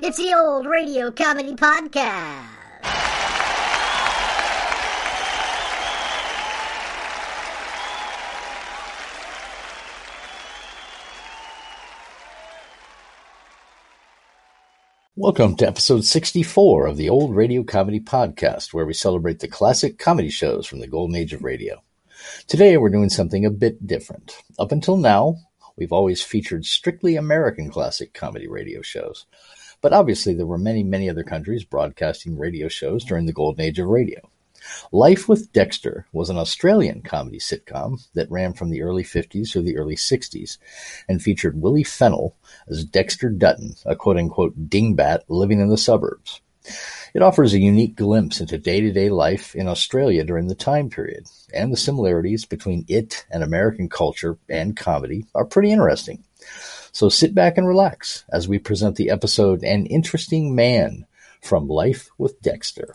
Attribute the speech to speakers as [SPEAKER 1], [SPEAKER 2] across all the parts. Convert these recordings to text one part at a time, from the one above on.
[SPEAKER 1] It's the old radio comedy podcast.
[SPEAKER 2] Welcome to episode 64 of the Old Radio Comedy Podcast, where we celebrate the classic comedy shows from the golden age of radio. Today we're doing something a bit different. Up until now, we've always featured strictly American classic comedy radio shows. But obviously, there were many, many other countries broadcasting radio shows during the golden age of radio. Life with Dexter was an Australian comedy sitcom that ran from the early 50s through the early 60s and featured Willie Fennell as Dexter Dutton, a quote unquote dingbat living in the suburbs. It offers a unique glimpse into day to day life in Australia during the time period, and the similarities between it and American culture and comedy are pretty interesting. So sit back and relax as we present the episode An Interesting Man from Life with Dexter.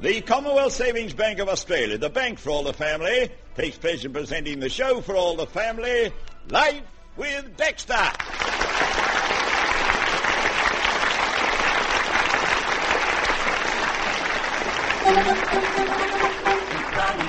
[SPEAKER 3] The Commonwealth Savings Bank of Australia, the bank for all the family, takes pleasure in presenting the show for all the family, Life with Dexter.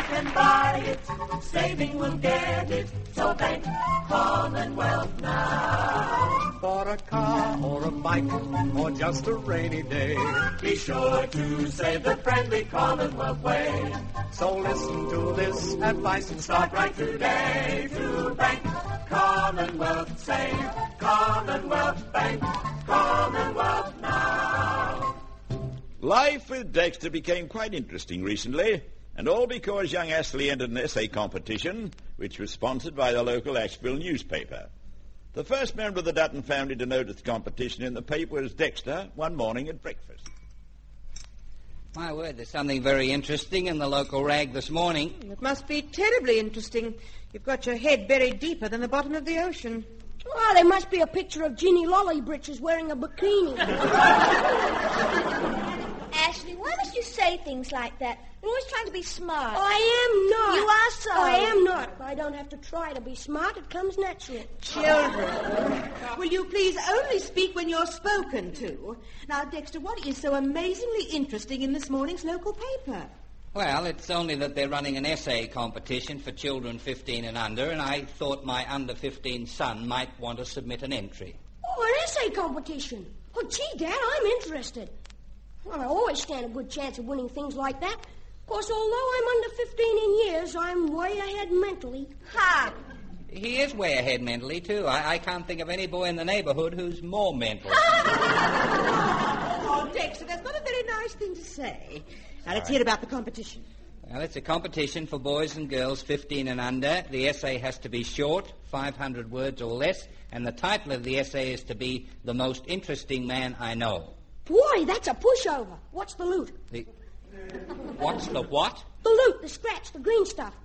[SPEAKER 4] Can buy it, saving will get it. So bank Commonwealth now.
[SPEAKER 5] For a car or a bike or just a rainy day.
[SPEAKER 4] Be sure to save the friendly Commonwealth way.
[SPEAKER 5] So listen to this advice and
[SPEAKER 4] Start
[SPEAKER 5] start
[SPEAKER 4] right today to bank Commonwealth. Save Commonwealth Bank. Commonwealth now.
[SPEAKER 3] Life with Dexter became quite interesting recently, and all because young Ashley entered an essay competition, which was sponsored by the local Asheville newspaper. The first member of the Dutton family to notice the competition in the paper was Dexter one morning at breakfast.
[SPEAKER 6] My word, there's something very interesting in the local rag this morning.
[SPEAKER 7] It must be terribly interesting. You've got your head buried deeper than the bottom of the ocean.
[SPEAKER 8] Oh, there must be a picture of Ginny Lollybritches wearing a bikini.
[SPEAKER 9] Ashley, why must you say things like that? You're always trying to be smart.
[SPEAKER 8] I am not.
[SPEAKER 9] You are so.
[SPEAKER 8] I am not. I don't have to try to be smart. It comes naturally.
[SPEAKER 7] Children, will you please only speak when you're spoken to? Now, Dexter, what is so amazingly interesting in this morning's local paper?
[SPEAKER 6] Well, it's only that they're running an essay competition for children 15 and under, and I thought my under 15 son might want to submit an entry.
[SPEAKER 8] Oh, an essay competition. Oh, gee, Dad, I'm interested. Well, I always stand a good chance of winning things like that. Of course, although I'm under 15 in years, I'm way ahead mentally.
[SPEAKER 9] Ha!
[SPEAKER 6] He is way ahead mentally, too. I, I can't think of any boy in the neighborhood who's more mental.
[SPEAKER 7] Oh, Dexter, that's not a very nice thing to say. Now, let's hear about the competition.
[SPEAKER 6] well, it's a competition for boys and girls 15 and under. The essay has to be short, 500 words or less, and the title of the essay is to be The Most Interesting Man I Know.
[SPEAKER 8] Boy, that's a pushover. What's the loot?
[SPEAKER 6] The... What's the what?
[SPEAKER 8] The loot, the scratch, the green stuff.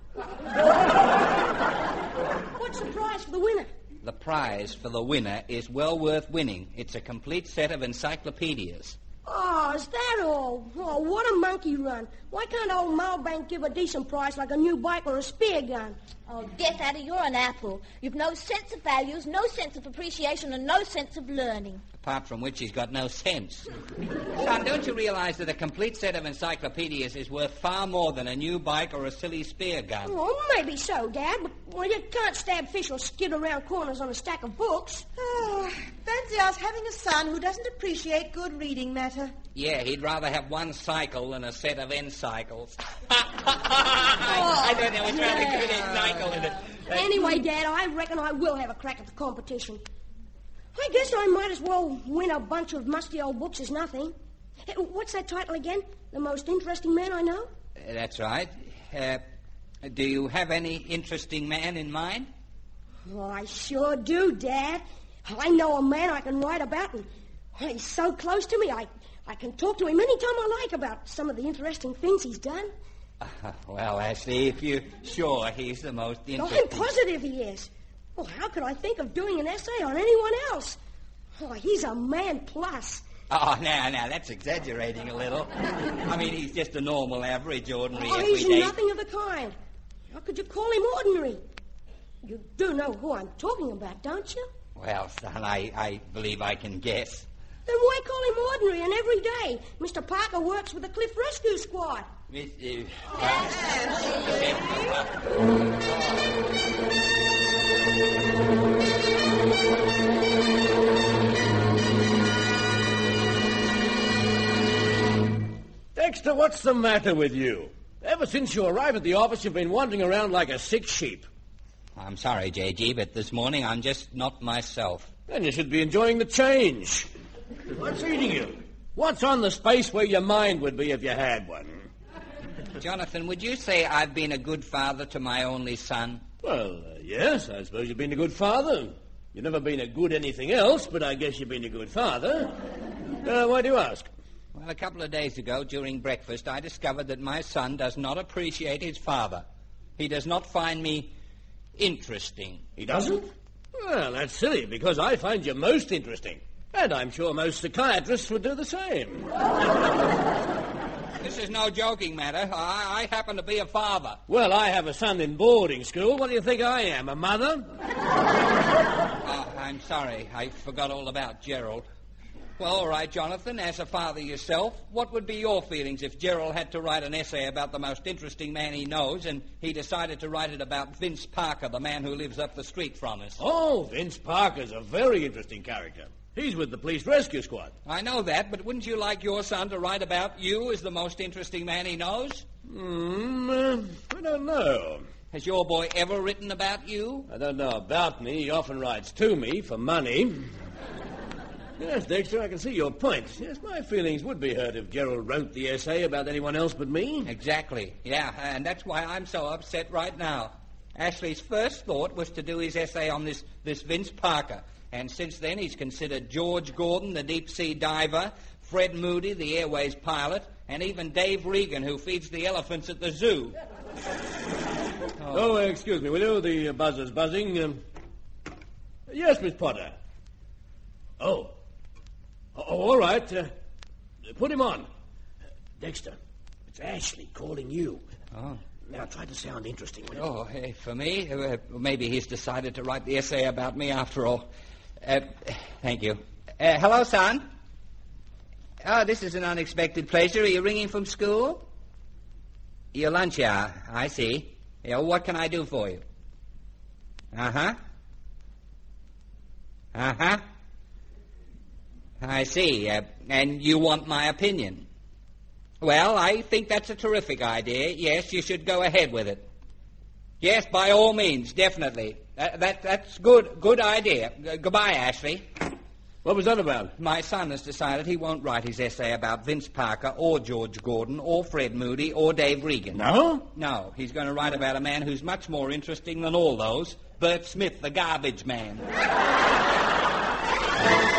[SPEAKER 8] What's the prize for the winner?
[SPEAKER 6] The prize for the winner is well worth winning. It's a complete set of encyclopedias.
[SPEAKER 8] Oh, is that all? Oh, what a monkey run. Why can't old Malbank give a decent price like a new bike or a spear gun?
[SPEAKER 9] Oh, Death Adder, you're an apple. You've no sense of values, no sense of appreciation, and no sense of learning.
[SPEAKER 6] Apart from which he's got no sense. Son, don't you realize that a complete set of encyclopedias is worth far more than a new bike or a silly spear gun?
[SPEAKER 8] Oh, maybe so, Dad, but Well, you can't stab fish or skid around corners on a stack of books.
[SPEAKER 7] Oh, fancy us having a son who doesn't appreciate good reading matter.
[SPEAKER 6] Yeah, he'd rather have one cycle than a set of N cycles. I, I don't know what's rather good N cycle in it.
[SPEAKER 8] Anyway, Dad, I reckon I will have a crack at the competition. I guess I might as well win a bunch of musty old books as nothing. What's that title again? The most interesting man I know?
[SPEAKER 6] Uh, That's right. Uh, do you have any interesting man in mind?
[SPEAKER 8] Oh, I sure do, Dad. I know a man I can write about, and he's so close to me, I, I can talk to him any time I like about some of the interesting things he's done.
[SPEAKER 6] Uh, well, Ashley, if you're sure he's the most
[SPEAKER 8] Oh,
[SPEAKER 6] interesting...
[SPEAKER 8] I'm positive he is. Well, how could I think of doing an essay on anyone else? Oh, he's a man plus.
[SPEAKER 6] Oh, now, now, that's exaggerating a little. I mean, he's just a normal, average, ordinary,
[SPEAKER 8] Oh, he's
[SPEAKER 6] everyday...
[SPEAKER 8] nothing of the kind. How could you call him ordinary? You do know who I'm talking about, don't you?
[SPEAKER 6] Well, son, I, I believe I can guess.
[SPEAKER 8] Then why call him ordinary and every day? Mr. Parker works with the Cliff Rescue Squad.
[SPEAKER 6] Mr.
[SPEAKER 5] Dexter, what's the matter with you? Ever since you arrived at the office, you've been wandering around like a sick sheep.
[SPEAKER 6] I'm sorry, J.G., but this morning I'm just not myself.
[SPEAKER 5] Then you should be enjoying the change. What's eating you? What's on the space where your mind would be if you had one?
[SPEAKER 6] Jonathan, would you say I've been a good father to my only son?
[SPEAKER 5] Well, uh, yes, I suppose you've been a good father. You've never been a good anything else, but I guess you've been a good father. Uh, why do you ask?
[SPEAKER 6] Well, a couple of days ago, during breakfast, I discovered that my son does not appreciate his father. He does not find me interesting.
[SPEAKER 5] He doesn't? Well, that's silly, because I find you most interesting. And I'm sure most psychiatrists would do the same.
[SPEAKER 6] This is no joking matter. I, I happen to be a father.
[SPEAKER 5] Well, I have a son in boarding school. What do you think I am, a mother?
[SPEAKER 6] Oh, I'm sorry. I forgot all about Gerald. Well, all right, Jonathan, as a father yourself, what would be your feelings if Gerald had to write an essay about the most interesting man he knows and he decided to write it about Vince Parker, the man who lives up the street from us?
[SPEAKER 5] Oh, Vince Parker's a very interesting character. He's with the police rescue squad.
[SPEAKER 6] I know that, but wouldn't you like your son to write about you as the most interesting man he knows?
[SPEAKER 5] Hmm, uh, I don't know.
[SPEAKER 6] Has your boy ever written about you?
[SPEAKER 5] I don't know about me. He often writes to me for money. Yes, Dexter, I can see your point. Yes, my feelings would be hurt if Gerald wrote the essay about anyone else but me.
[SPEAKER 6] Exactly. Yeah, and that's why I'm so upset right now. Ashley's first thought was to do his essay on this, this Vince Parker. And since then, he's considered George Gordon, the deep sea diver, Fred Moody, the airways pilot, and even Dave Regan, who feeds the elephants at the zoo.
[SPEAKER 5] Oh, uh, excuse me, will you? The uh, buzzer's buzzing. Um, yes, Miss Potter. Oh. Oh, all right. Uh, put him on. Dexter, it's Ashley calling you.
[SPEAKER 6] Oh.
[SPEAKER 5] Now, try to sound interesting.
[SPEAKER 6] Oh, hey, for me? Uh, maybe he's decided to write the essay about me after all. Uh, thank you. Uh, hello, son. Oh, this is an unexpected pleasure. Are you ringing from school? Your lunch hour. I see. Yeah, what can I do for you? Uh huh. Uh huh. I see. Uh, and you want my opinion? Well, I think that's a terrific idea. Yes, you should go ahead with it. Yes, by all means, definitely. That, that, that's good. Good idea. Goodbye, Ashley.
[SPEAKER 5] What was that about?
[SPEAKER 6] My son has decided he won't write his essay about Vince Parker or George Gordon or Fred Moody or Dave Regan.
[SPEAKER 5] No?
[SPEAKER 6] No, he's going to write about a man who's much more interesting than all those. Bert Smith, the garbage man.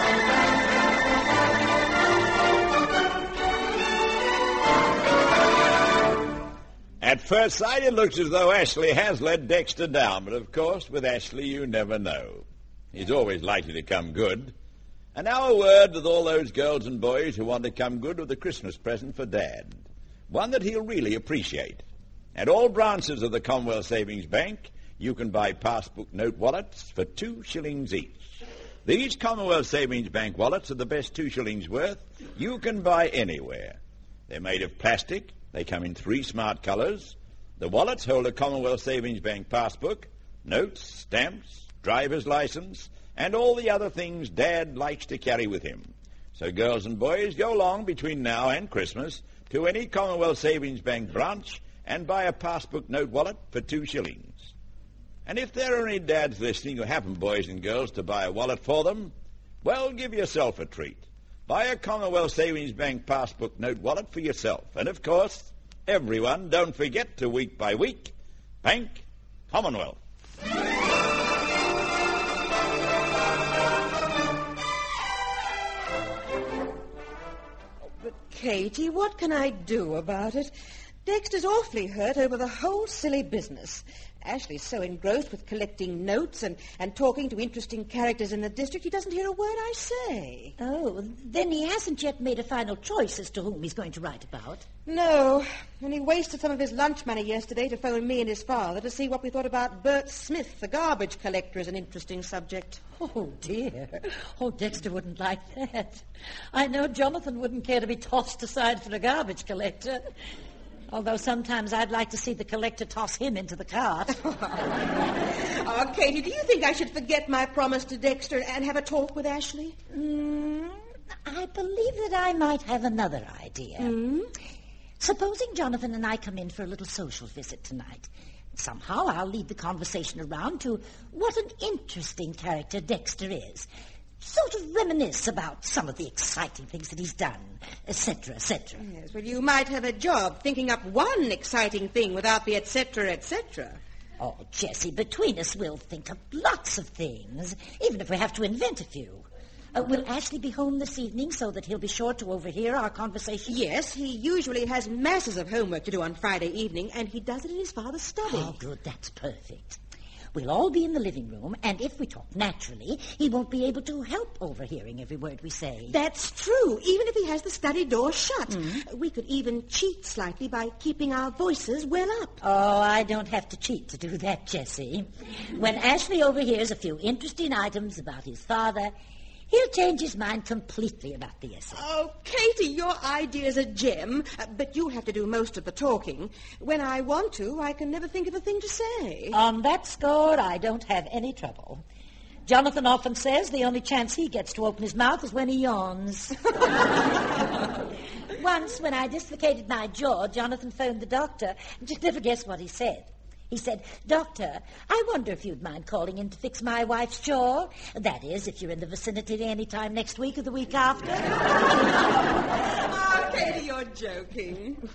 [SPEAKER 3] At first sight, it looks as though Ashley has let Dexter down, but of course, with Ashley, you never know. He's always likely to come good. And now a word with all those girls and boys who want to come good with a Christmas present for Dad. One that he'll really appreciate. At all branches of the Commonwealth Savings Bank, you can buy passbook note wallets for two shillings each. These Commonwealth Savings Bank wallets are the best two shillings worth you can buy anywhere. They're made of plastic. They come in three smart colors. The wallets hold a Commonwealth Savings Bank passbook, notes, stamps, driver's license, and all the other things Dad likes to carry with him. So girls and boys, go along between now and Christmas to any Commonwealth Savings Bank branch and buy a passbook note wallet for two shillings. And if there are any dads listening who happen, boys and girls, to buy a wallet for them, well, give yourself a treat. Buy a Commonwealth Savings Bank passbook note wallet for yourself. And of course, everyone, don't forget to week by week, Bank Commonwealth.
[SPEAKER 7] But, Katie, what can I do about it? Dexter's awfully hurt over the whole silly business. Ashley's so engrossed with collecting notes and, and talking to interesting characters in the district, he doesn't hear a word I say.
[SPEAKER 1] Oh, then he hasn't yet made a final choice as to whom he's going to write about.
[SPEAKER 7] No, and he wasted some of his lunch money yesterday to phone me and his father to see what we thought about Bert Smith, the garbage collector, as an interesting subject.
[SPEAKER 10] Oh, dear. Oh, Dexter wouldn't like that. I know Jonathan wouldn't care to be tossed aside for a garbage collector. Although sometimes I'd like to see the collector toss him into the cart.
[SPEAKER 7] Oh, Katie, do you think I should forget my promise to Dexter and have a talk with Ashley?
[SPEAKER 10] Mm, I believe that I might have another idea.
[SPEAKER 7] Hmm?
[SPEAKER 10] Supposing Jonathan and I come in for a little social visit tonight. Somehow I'll lead the conversation around to what an interesting character Dexter is. Sort of reminisce about some of the exciting things that he's done, etc., etc.
[SPEAKER 7] Yes, well, you might have a job thinking up one exciting thing without the etc., etc.
[SPEAKER 10] Oh, Jessie, between us we'll think up lots of things, even if we have to invent a few. Uh, will Ashley be home this evening so that he'll be sure to overhear our conversation?
[SPEAKER 7] Yes, he usually has masses of homework to do on Friday evening, and he does it in his father's study.
[SPEAKER 10] Oh, good. That's perfect. We'll all be in the living room, and if we talk naturally, he won't be able to help overhearing every word we say.
[SPEAKER 7] That's true, even if he has the study door shut. Hmm. We could even cheat slightly by keeping our voices well up.
[SPEAKER 10] Oh, I don't have to cheat to do that, Jessie. When Ashley overhears a few interesting items about his father, he'll change his mind completely about the essay.
[SPEAKER 7] Oh, Katie, your idea's a gem, uh, but you'll have to do most of the talking. When I want to, I can never think of a thing to say.
[SPEAKER 10] On that score, I don't have any trouble. Jonathan often says the only chance he gets to open his mouth is when he yawns. Once, when I dislocated my jaw, Jonathan phoned the doctor, and you'd never guess what he said. He said, Doctor, I wonder if you'd mind calling in to fix my wife's jaw. That is, if you're in the vicinity any time next week or the week after.
[SPEAKER 7] Oh, Katie, you're joking.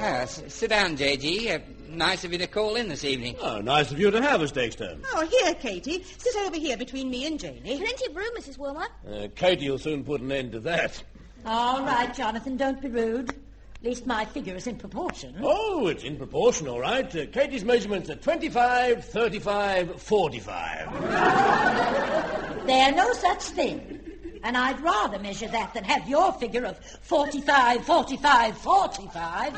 [SPEAKER 6] Ah, s- sit down, J.G. Uh, nice of you to call in this evening.
[SPEAKER 5] Oh, nice of you to have us, Dexter.
[SPEAKER 7] Oh, here, Katie. Sit over here between me and Janie.
[SPEAKER 9] Plenty of room, Mrs. Wilmot.
[SPEAKER 5] Uh, Katie will soon put an end to that.
[SPEAKER 10] All right, Jonathan, don't be rude. At least my figure is in proportion.
[SPEAKER 5] Oh, it's in proportion, all right. Uh, Katie's measurements are 25, 35, 45.
[SPEAKER 10] There's no such thing. And I'd rather measure that than have your figure of 45, 45, 45.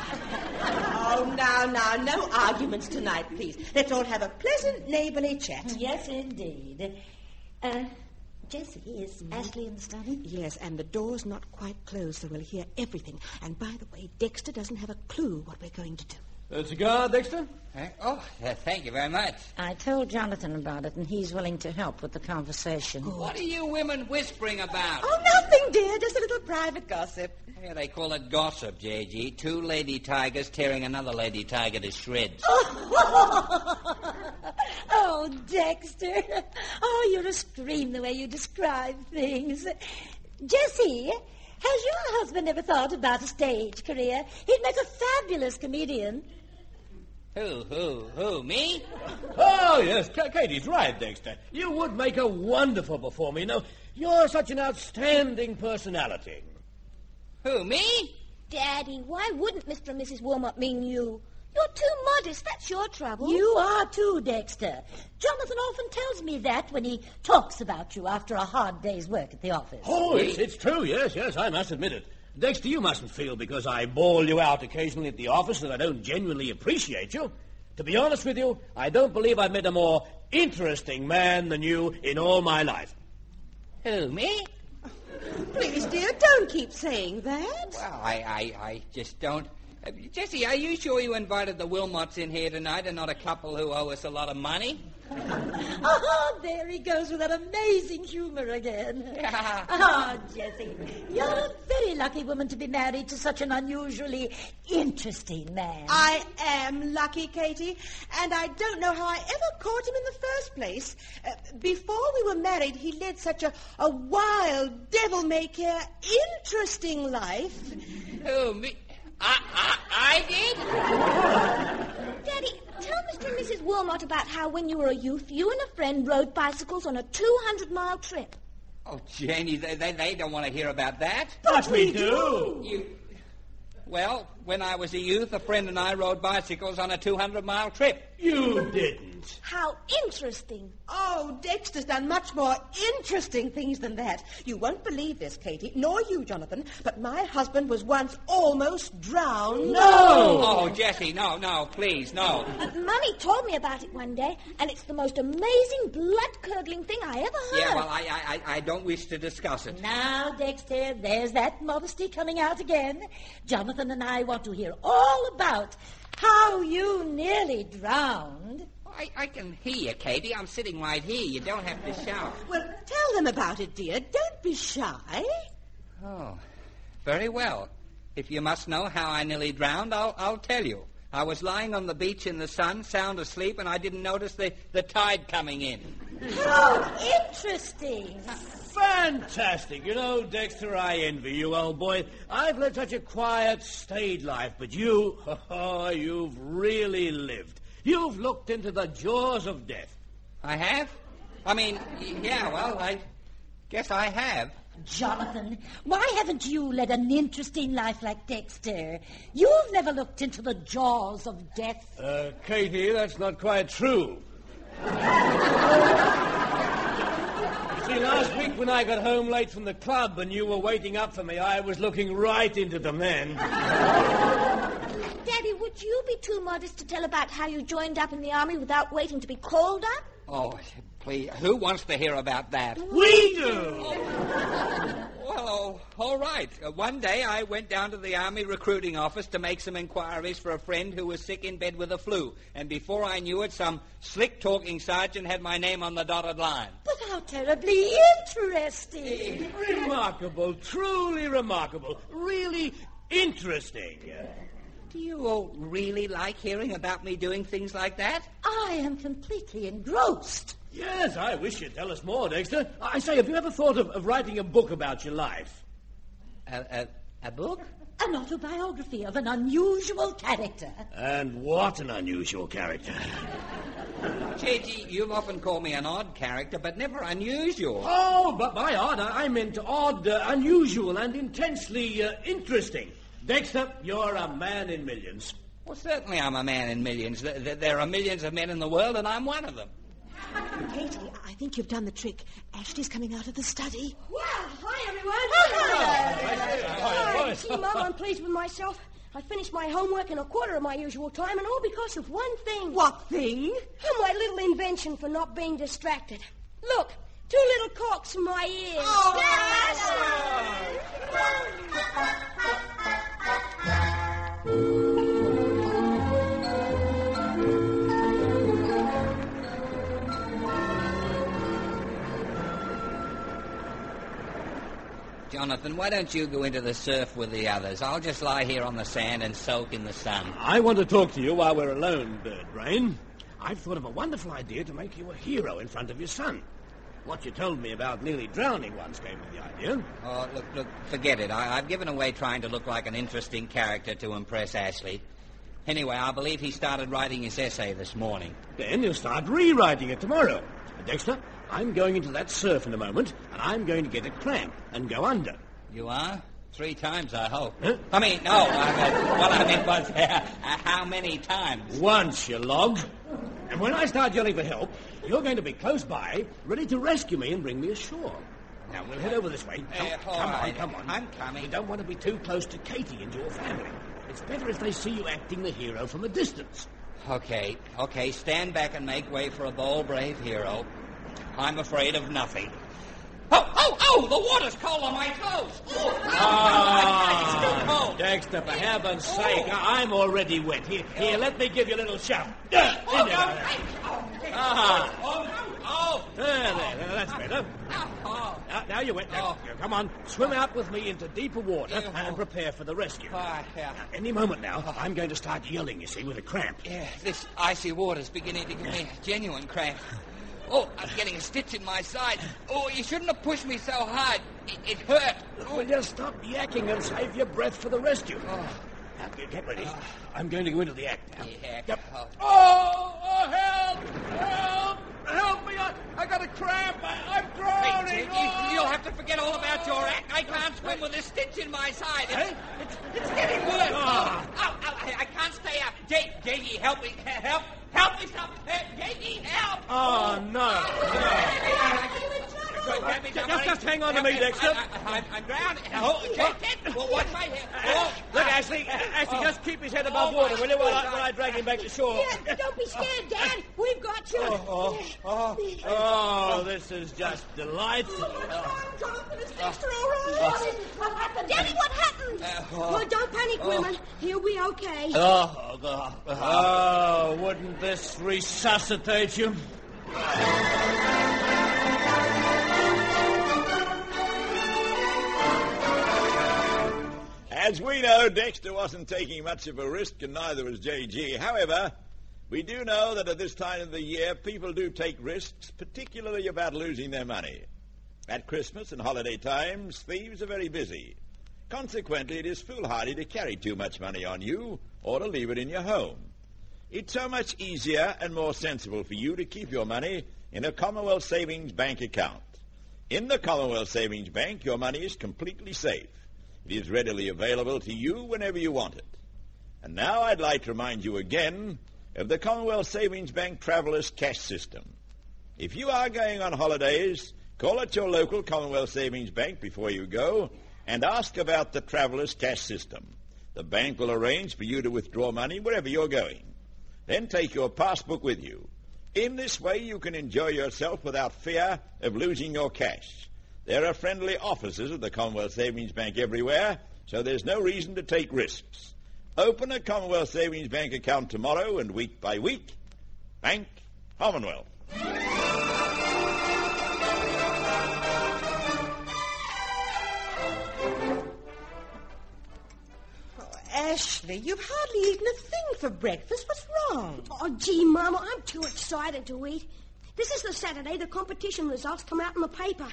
[SPEAKER 7] Oh, now, now, no arguments tonight, please. Let's all have a pleasant neighborly chat.
[SPEAKER 10] Yes, indeed. Uh, Jessie, is Ashley in the study?
[SPEAKER 7] Yes, and the door's not quite closed, so we'll hear everything. And by the way, Dexter doesn't have a clue what we're going to do.
[SPEAKER 5] A cigar, Dexter?
[SPEAKER 6] Uh, oh, uh, thank you very much.
[SPEAKER 10] I told Jonathan about it, and he's willing to help with the conversation.
[SPEAKER 6] What are you women whispering about?
[SPEAKER 7] Oh, nothing, dear. Just a little private gossip.
[SPEAKER 6] Yeah, they call it gossip, J.G. Two lady tigers tearing another lady tiger to shreds.
[SPEAKER 10] oh, Dexter. Oh, you're a scream the way you describe things. Jessie, has your husband ever thought about a stage career? He'd make a fabulous comedian.
[SPEAKER 6] Who, who, who, me?
[SPEAKER 5] Oh, yes, Ka- Katie's right, Dexter. You would make a wonderful performer. You know, you're such an outstanding personality.
[SPEAKER 6] Who, me?
[SPEAKER 9] Daddy, why wouldn't Mr. and Mrs. Wilmot mean you? You're too modest. That's your trouble.
[SPEAKER 10] You are too, Dexter. Jonathan often tells me that when he talks about you after a hard day's work at the office.
[SPEAKER 5] Oh, it's, it's true, yes, yes, I must admit it. Dexter, you mustn't feel because I bawl you out occasionally at the office that I don't genuinely appreciate you. To be honest with you, I don't believe I've met a more interesting man than you in all my life.
[SPEAKER 6] Who, me?
[SPEAKER 7] Please, dear, don't keep saying that.
[SPEAKER 6] Well, I, I, I just don't. Uh, Jessie, are you sure you invited the Wilmots in here tonight and not a couple who owe us a lot of money?
[SPEAKER 10] Ah, there he goes with that amazing humor again. Ah, Jessie, you're a very lucky woman to be married to such an unusually interesting man.
[SPEAKER 7] I am lucky, Katie, and I don't know how I ever caught him in the first place. Uh, before we were married, he led such a, a wild, devil-may-care, interesting life.
[SPEAKER 6] Who, me? I, I, I did?
[SPEAKER 9] Daddy, tell Mr. and Mrs. Wilmot about how when you were a youth, you and a friend rode bicycles on a 200-mile trip.
[SPEAKER 6] Oh, Janie, they, they, they don't want to hear about that.
[SPEAKER 5] But we do.
[SPEAKER 6] You, well, when I was a youth, a friend and I rode bicycles on a 200-mile trip.
[SPEAKER 5] You didn't.
[SPEAKER 9] How interesting.
[SPEAKER 7] Oh, Dexter's done much more interesting things than that. You won't believe this, Katie, nor you, Jonathan, but my husband was once almost drowned. No!
[SPEAKER 6] Oh, Jessie, no, no, please, no.
[SPEAKER 9] Uh, Mummy told me about it one day, and it's the most amazing, blood-curdling thing I ever heard.
[SPEAKER 6] Yeah, well, I, I, I- I don't wish to discuss it.
[SPEAKER 10] Now, Dexter, there's that modesty coming out again. Jonathan and I want to hear all about how you nearly drowned.
[SPEAKER 6] I, I can hear you, Katie. I'm sitting right here. You don't have to shout.
[SPEAKER 7] Well, tell them about it, dear. Don't be shy.
[SPEAKER 6] Oh, very well. If you must know how I nearly drowned, I'll, I'll tell you. I was lying on the beach in the sun, sound asleep, and I didn't notice the, the tide coming in.
[SPEAKER 10] How interesting.
[SPEAKER 5] Fantastic. You know, Dexter, I envy you, old boy. I've led such a quiet, staid life, but you, oh, you've really lived. You've looked into the jaws of death.
[SPEAKER 6] I have? I mean, yeah, well, I guess I have.
[SPEAKER 10] Jonathan, why haven't you led an interesting life like Dexter? You've never looked into the jaws of death.
[SPEAKER 5] Uh, Katie, that's not quite true. See, last week when I got home late from the club and you were waiting up for me, I was looking right into the men.
[SPEAKER 9] Daddy, would you be too modest to tell about how you joined up in the army without waiting to be called up?
[SPEAKER 6] Oh, please, who wants to hear about that?
[SPEAKER 5] We do!
[SPEAKER 6] Well, oh, all right. Uh, one day I went down to the Army recruiting office to make some inquiries for a friend who was sick in bed with a flu. And before I knew it, some slick-talking sergeant had my name on the dotted line.
[SPEAKER 10] But how terribly interesting.
[SPEAKER 5] Remarkable, truly remarkable, really interesting.
[SPEAKER 6] Do you all really like hearing about me doing things like that?
[SPEAKER 10] I am completely engrossed.
[SPEAKER 5] Yes, I wish you'd tell us more, Dexter. I say, have you ever thought of, of writing a book about your life?
[SPEAKER 6] A, a, a book?
[SPEAKER 10] An autobiography of an unusual character.
[SPEAKER 5] And what an unusual character.
[SPEAKER 6] J.G., you've often called me an odd character, but never unusual.
[SPEAKER 5] Oh, but by odd, I I meant odd, uh, unusual, and intensely uh, interesting. Dexter, you're a man in millions.
[SPEAKER 6] Well, certainly I'm a man in millions. Th- th- There are millions of men in the world, and I'm one of them.
[SPEAKER 7] Katie, I think you've done the trick. Ashley's coming out of the study.
[SPEAKER 8] Well, hi, everyone. Gee, Mum, I'm pleased with myself. I finished my homework in a quarter of my usual time, and all because of one thing.
[SPEAKER 7] What thing?
[SPEAKER 8] Oh, my little invention for not being distracted. Look, two little corks in my ears.
[SPEAKER 6] Oh, Jonathan, why don't you go into the surf with the others? I'll just lie here on the sand and soak in the sun.
[SPEAKER 5] I want to talk to you while we're alone, Bird Brain. I've thought of a wonderful idea to make you a hero in front of your son. What you told me about nearly drowning once came me the idea.
[SPEAKER 6] Oh, look, look, forget it. I, I've given away trying to look like an interesting character to impress Ashley. Anyway, I believe he started writing his essay this morning.
[SPEAKER 5] Then he'll start rewriting it tomorrow. Dexter, I'm going into that surf in a moment, and I'm going to get a cramp and go under.
[SPEAKER 6] You are? Three times, I hope.
[SPEAKER 5] Huh?
[SPEAKER 6] I mean, no. I mean, what I meant was, uh, how many times?
[SPEAKER 5] Once, you log. And when I start yelling for help, you're going to be close by, ready to rescue me and bring me ashore. Now, we'll head over this way. Come,
[SPEAKER 6] Uh,
[SPEAKER 5] come on, come on.
[SPEAKER 6] I'm coming.
[SPEAKER 5] We don't want to be too close to Katie and your family. It's better if they see you acting the hero from a distance.
[SPEAKER 6] Okay, okay, stand back and make way for a bold, brave hero. I'm afraid of nothing. Oh, oh, oh, the water's cold on my toes. Oh,
[SPEAKER 5] Ah, Dexter, for heaven's sake, I- I'm already wet. Here, here, let me give you a little shove. In there. Ah,
[SPEAKER 6] Oh,
[SPEAKER 5] there, there, there, that's better.
[SPEAKER 6] oh,
[SPEAKER 5] Now, now you're wet. Now, come on, swim out with me into deeper water and prepare for the rescue.
[SPEAKER 6] Ah, yeah.
[SPEAKER 5] Any moment now, I'm going to start yelling, you see, with a cramp.
[SPEAKER 6] Yeah, this icy water's beginning to give me a genuine cramp. Oh, I'm getting a stitch in my side. Oh, you shouldn't have pushed me so hard. It, it hurt. Oh.
[SPEAKER 5] Well, just stop yakking and save your breath for the rescue. Oh. Now, get, get ready. I'm going to go into the act now.
[SPEAKER 6] Yeah.
[SPEAKER 5] Yep.
[SPEAKER 6] Oh.
[SPEAKER 5] Oh, oh, help! Help! Help me! I, I got a cramp! I, I'm drowning!
[SPEAKER 6] Hey, you, you'll have to forget all about your act. I can't swim with a stitch in my side. It's,
[SPEAKER 5] Hey?
[SPEAKER 6] it's, it's getting worse.
[SPEAKER 5] Ah.
[SPEAKER 6] Oh, ow, ow, I, I can't stay up. J, J.G., help me. Help. Help me, stop. J.G., help.
[SPEAKER 5] Oh, no.
[SPEAKER 6] Me,
[SPEAKER 5] Just-
[SPEAKER 6] somebody.
[SPEAKER 5] just hang on to me, Dexter.
[SPEAKER 6] I, I, I'm, I'm drowning. Oh, Ted, well, watch my head. Oh,
[SPEAKER 5] Look, uh, Ashley, uh, Ashley,
[SPEAKER 6] Oh.
[SPEAKER 5] just keep his head oh above
[SPEAKER 6] Oh,
[SPEAKER 5] water,
[SPEAKER 6] my
[SPEAKER 5] will you, while I, while I drag him back to shore?
[SPEAKER 8] Yeah, don't be scared, Dad. We've got you.
[SPEAKER 5] Oh, oh, oh, oh, oh, this is just delightful.
[SPEAKER 8] Jonathan, is Dexter all right? What happened? Daddy, what happened? well, don't panic, women. He'll be okay.
[SPEAKER 5] Oh, God. Oh, wouldn't this resuscitate you?
[SPEAKER 3] As we know, Dexter wasn't taking much of a risk, and neither was J.G. However, we do know that at this time of the year, people do take risks, particularly about losing their money. At Christmas and holiday times, thieves are very busy. Consequently, it is foolhardy to carry too much money on you or to leave it in your home. It's so much easier and more sensible for you to keep your money in a Commonwealth Savings Bank account. In the Commonwealth Savings Bank, your money is completely safe. It is readily available to you whenever you want it. And now I'd like to remind you again of the Commonwealth Savings Bank Traveller's Cash System. If you are going on holidays, call at your local Commonwealth Savings Bank before you go and ask about the Traveller's Cash System. The bank will arrange for you to withdraw money wherever you're going. Then take your passbook with you. In this way, you can enjoy yourself without fear of losing your cash. There are friendly offices of the Commonwealth Savings Bank everywhere, so there's no reason to take risks. Open a Commonwealth Savings Bank account tomorrow and week by week. Bank Commonwealth.
[SPEAKER 7] Oh, Ashley, you've hardly eaten a thing for breakfast. What's wrong?
[SPEAKER 8] Oh, gee, Mama, I'm too excited to eat. This is the Saturday the competition results come out in the paper.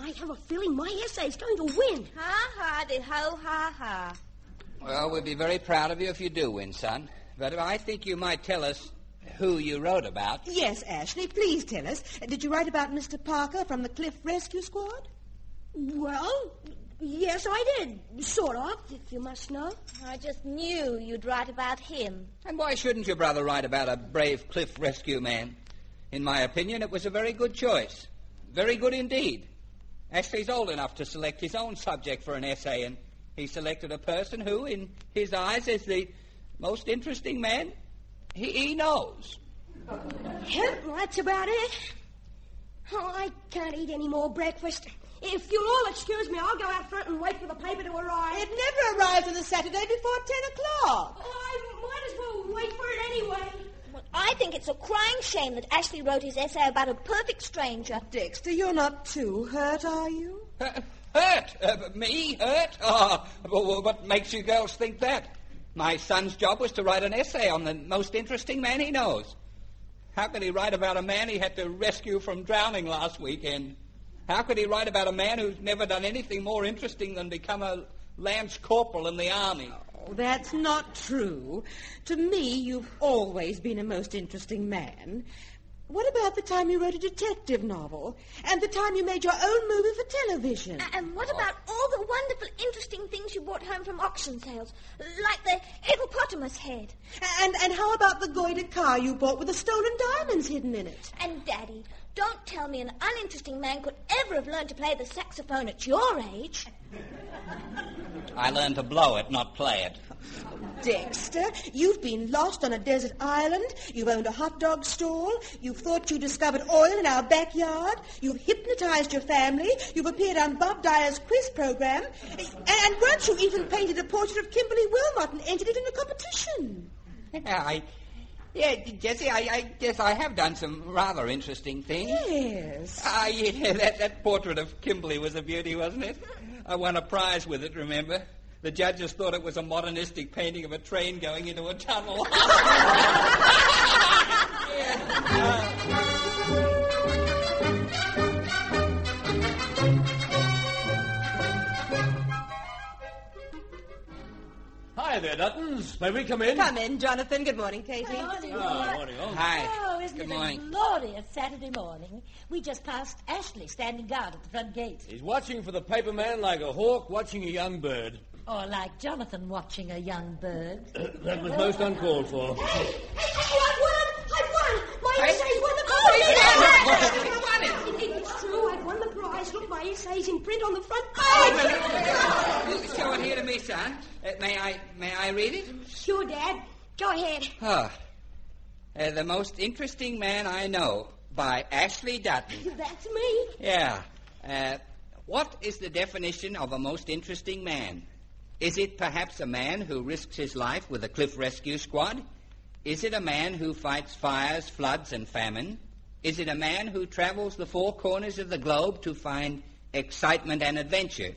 [SPEAKER 8] I have a feeling my essay's going to win.
[SPEAKER 9] Ha ha, the ho ha ha.
[SPEAKER 6] Well, we'd be very proud of you if you do win, son. But I think you might tell us who you wrote about.
[SPEAKER 7] Yes, Ashley, please tell us. Did you write about Mr. Parker from the Cliff Rescue Squad?
[SPEAKER 8] Well, yes, I did. Sort of, if you must know.
[SPEAKER 9] I just knew you'd write about him.
[SPEAKER 6] And why shouldn't your brother write about a brave cliff rescue man? In my opinion, it was a very good choice. Very good indeed. Ashley's old enough to select his own subject for an essay, and he selected a person who, in his eyes, is the most interesting man he, he knows.
[SPEAKER 8] Yep, that's about it. Oh, I can't eat any more breakfast. If you'll all excuse me, I'll go out front and wait for the paper to arrive.
[SPEAKER 7] It never arrives on a Saturday before 10 o'clock.
[SPEAKER 8] Oh, I might as well wait for it anyway.
[SPEAKER 9] Well, I think it's a crying shame that Ashley wrote his essay about a perfect stranger.
[SPEAKER 7] Dexter, you're not too hurt, are you?
[SPEAKER 6] Uh, hurt? Uh, me? Hurt? Oh, well, what makes you girls think that? My son's job was to write an essay on the most interesting man he knows. How could he write about a man he had to rescue from drowning last weekend? How could he write about a man who's never done anything more interesting than become a lance corporal in the army?
[SPEAKER 7] Oh, that's not true. To me, you've always been a most interesting man. What about the time you wrote a detective novel? And the time you made your own movie for television?
[SPEAKER 9] A- And what about all the wonderful, interesting things you brought home from auction sales, like the hippopotamus head?
[SPEAKER 7] And, and how about the Goiter car you bought with the stolen diamonds hidden in it?
[SPEAKER 9] And, Daddy, don't tell me an uninteresting man could ever have learned to play the saxophone at your age.
[SPEAKER 6] I learned to blow it, not play it.
[SPEAKER 7] Dexter, you've been lost on a desert island. You've owned a hot dog stall. You've thought you discovered oil in our backyard. You've hypnotized your family. You've appeared on Bob Dyer's quiz program. And, and once you even painted a portrait of Kimberly Wilmot and entered it in a competition.
[SPEAKER 6] Yeah, I, yeah, Jessie, I, I guess I have done some rather interesting things.
[SPEAKER 7] Yes.
[SPEAKER 6] Ah, yeah, that, that portrait of Kimberly was a beauty, wasn't it? I won a prize with it, remember? The judges thought it was a modernistic painting of a train going into a tunnel.
[SPEAKER 5] Hi there, Duttons. May we come in?
[SPEAKER 7] Come in, Jonathan. Good morning, Katie.
[SPEAKER 10] Good Morning.
[SPEAKER 5] Ah, morning, all.
[SPEAKER 6] Hi.
[SPEAKER 10] Oh, isn't
[SPEAKER 6] Good
[SPEAKER 10] it
[SPEAKER 6] morning.
[SPEAKER 10] a glorious Saturday morning? We just passed Ashley standing guard at the front gate.
[SPEAKER 5] He's watching for the paper man like a hawk watching a young bird.
[SPEAKER 10] Or like Jonathan watching a young bird.
[SPEAKER 5] That was most uncalled for.
[SPEAKER 8] Hey, I've won! I've won! My
[SPEAKER 6] Hey.
[SPEAKER 8] essays won the
[SPEAKER 6] Oh,
[SPEAKER 8] prize!
[SPEAKER 6] you won it.
[SPEAKER 8] It- It's true, I've won the prize. Look, my essay's in print on the front
[SPEAKER 6] You
[SPEAKER 8] page.
[SPEAKER 6] Show it here to me, son. Uh, may I may I read it?
[SPEAKER 8] Sure, Dad. Go ahead.
[SPEAKER 6] Ah. Uh, the most interesting man I know by Ashley Dutton.
[SPEAKER 8] That's me.
[SPEAKER 6] Yeah. Uh, what is the definition of a most interesting man? Is it perhaps a man who risks his life with a cliff rescue squad? Is it a man who fights fires, floods, and famine? Is it a man who travels the four corners of the globe to find excitement and adventure?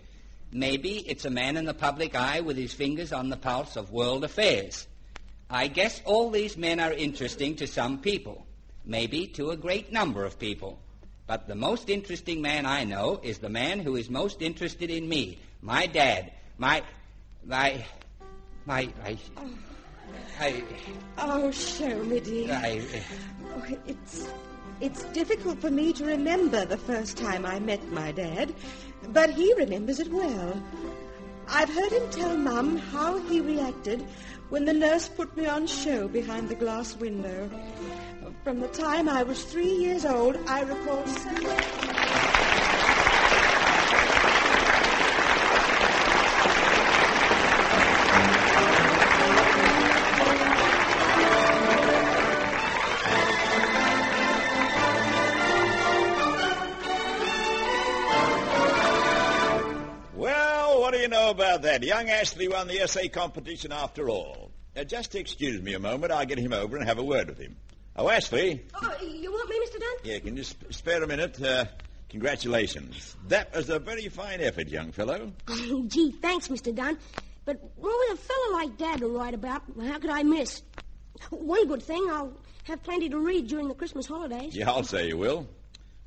[SPEAKER 6] Maybe it's a man in the public eye with his fingers on the pulse of world affairs. I guess all these men are interesting to some people, maybe to a great number of people. But the most interesting man I know is the man who is most interested in me, my dad, my, my, my, I, I,
[SPEAKER 7] Oh, show me, dear.
[SPEAKER 6] I,
[SPEAKER 7] Oh, it's it's difficult for me to remember the first time I met my dad, but he remembers it well. I've heard him tell Mum how he reacted when the nurse put me on show behind the glass window. From the time I was three years old, I recall so
[SPEAKER 3] know about that? Young Ashley won the essay competition after all. Uh, just excuse me a moment. I'll get him over and have a word with him. Oh, Ashley.
[SPEAKER 8] Oh, you want me, Mr. Dunn?
[SPEAKER 3] Yeah, can you sp- spare a minute? Uh, congratulations. That was a very fine effort, young fellow.
[SPEAKER 8] Gee, thanks, Mr. Dunn. But with a fellow like Dad to write about, how could I miss? One good thing, I'll have plenty to read during the Christmas holidays.
[SPEAKER 3] Yeah, I'll say you will.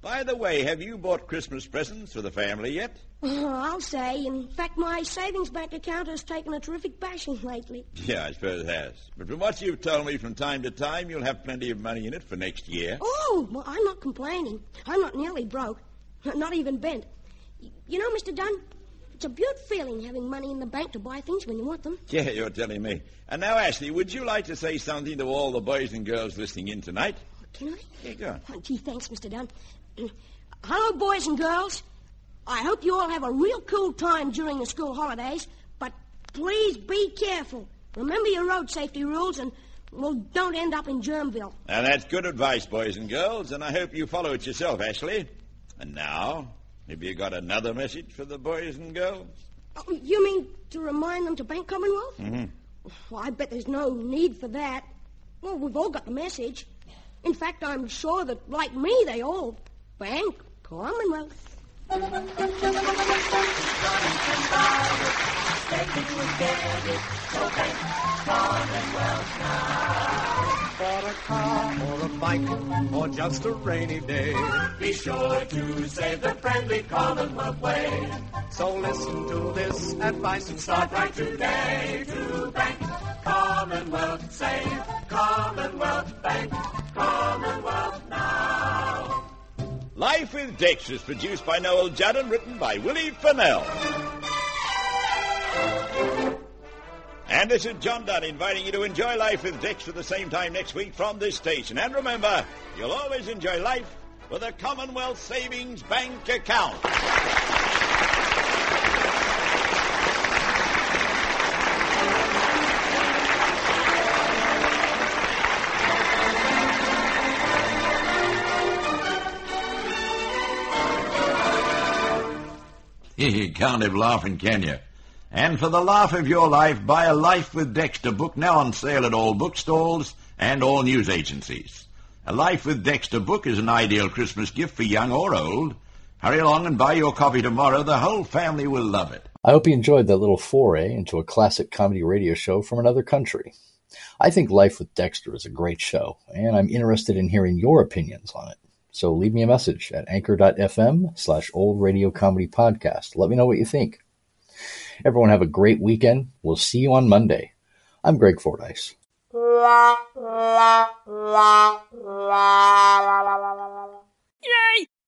[SPEAKER 3] By the way, have you bought Christmas presents for the family yet?
[SPEAKER 8] Oh, I'll say. In fact, my savings bank account has taken a terrific bashing lately.
[SPEAKER 3] Yeah, I suppose it has. But from what you've told me from time to time, you'll have plenty of money in it for next year.
[SPEAKER 8] Oh, well, I'm not complaining. I'm not nearly broke. Not even bent. You know, Mr. Dunn, it's a beaut feeling having money in the bank to buy things when you want them.
[SPEAKER 3] Yeah, you're telling me. And now, Ashley, would you like to say something to all the boys and girls listening in tonight?
[SPEAKER 8] Can I?
[SPEAKER 3] Yeah, go on.
[SPEAKER 8] Oh, gee, thanks, Mr. Dunn. Hello, boys and girls. I hope you all have a real cool time during the school holidays, but please be careful. Remember your road safety rules and, well, don't end up in Germville.
[SPEAKER 3] Now, that's good advice, boys and girls, and I hope you follow it yourself, Ashley. And now, have you got another message for the boys and girls?
[SPEAKER 8] Oh, you mean to remind them to bank Commonwealth?
[SPEAKER 3] Mm-hmm.
[SPEAKER 8] Well, I bet there's no need for that. Well, we've all got the message. In fact, I'm sure that, like me, they all bank Commonwealth.
[SPEAKER 4] For a car or a bike or just a rainy day. Be sure to save the friendly Commonwealth way. So listen to this advice and start right today to bank Commonwealth. Save Commonwealth Bank. Commonwealth now.
[SPEAKER 3] Life with Dix is produced by Noel Judd and written by Willie Fennell. And this is John Dunn inviting you to enjoy life with Dix at the same time next week from this station. And remember, you'll always enjoy life with a Commonwealth Savings Bank account. Can't have laughing, can you? And for the laugh of your life, buy a Life with Dexter book now on sale at all bookstores and all news agencies. A Life with Dexter book is an ideal Christmas gift for young or old. Hurry along and buy your copy tomorrow. The whole family will love it.
[SPEAKER 2] I hope you enjoyed that little foray into a classic comedy radio show from another country. I think Life with Dexter is a great show, and I'm interested in hearing your opinions on it. So leave me a message at anchor.fm slash old radio comedy podcast. Let me know what you think. Everyone have a great weekend. We'll see you on Monday. I'm Greg Fordyce.
[SPEAKER 11] Yay!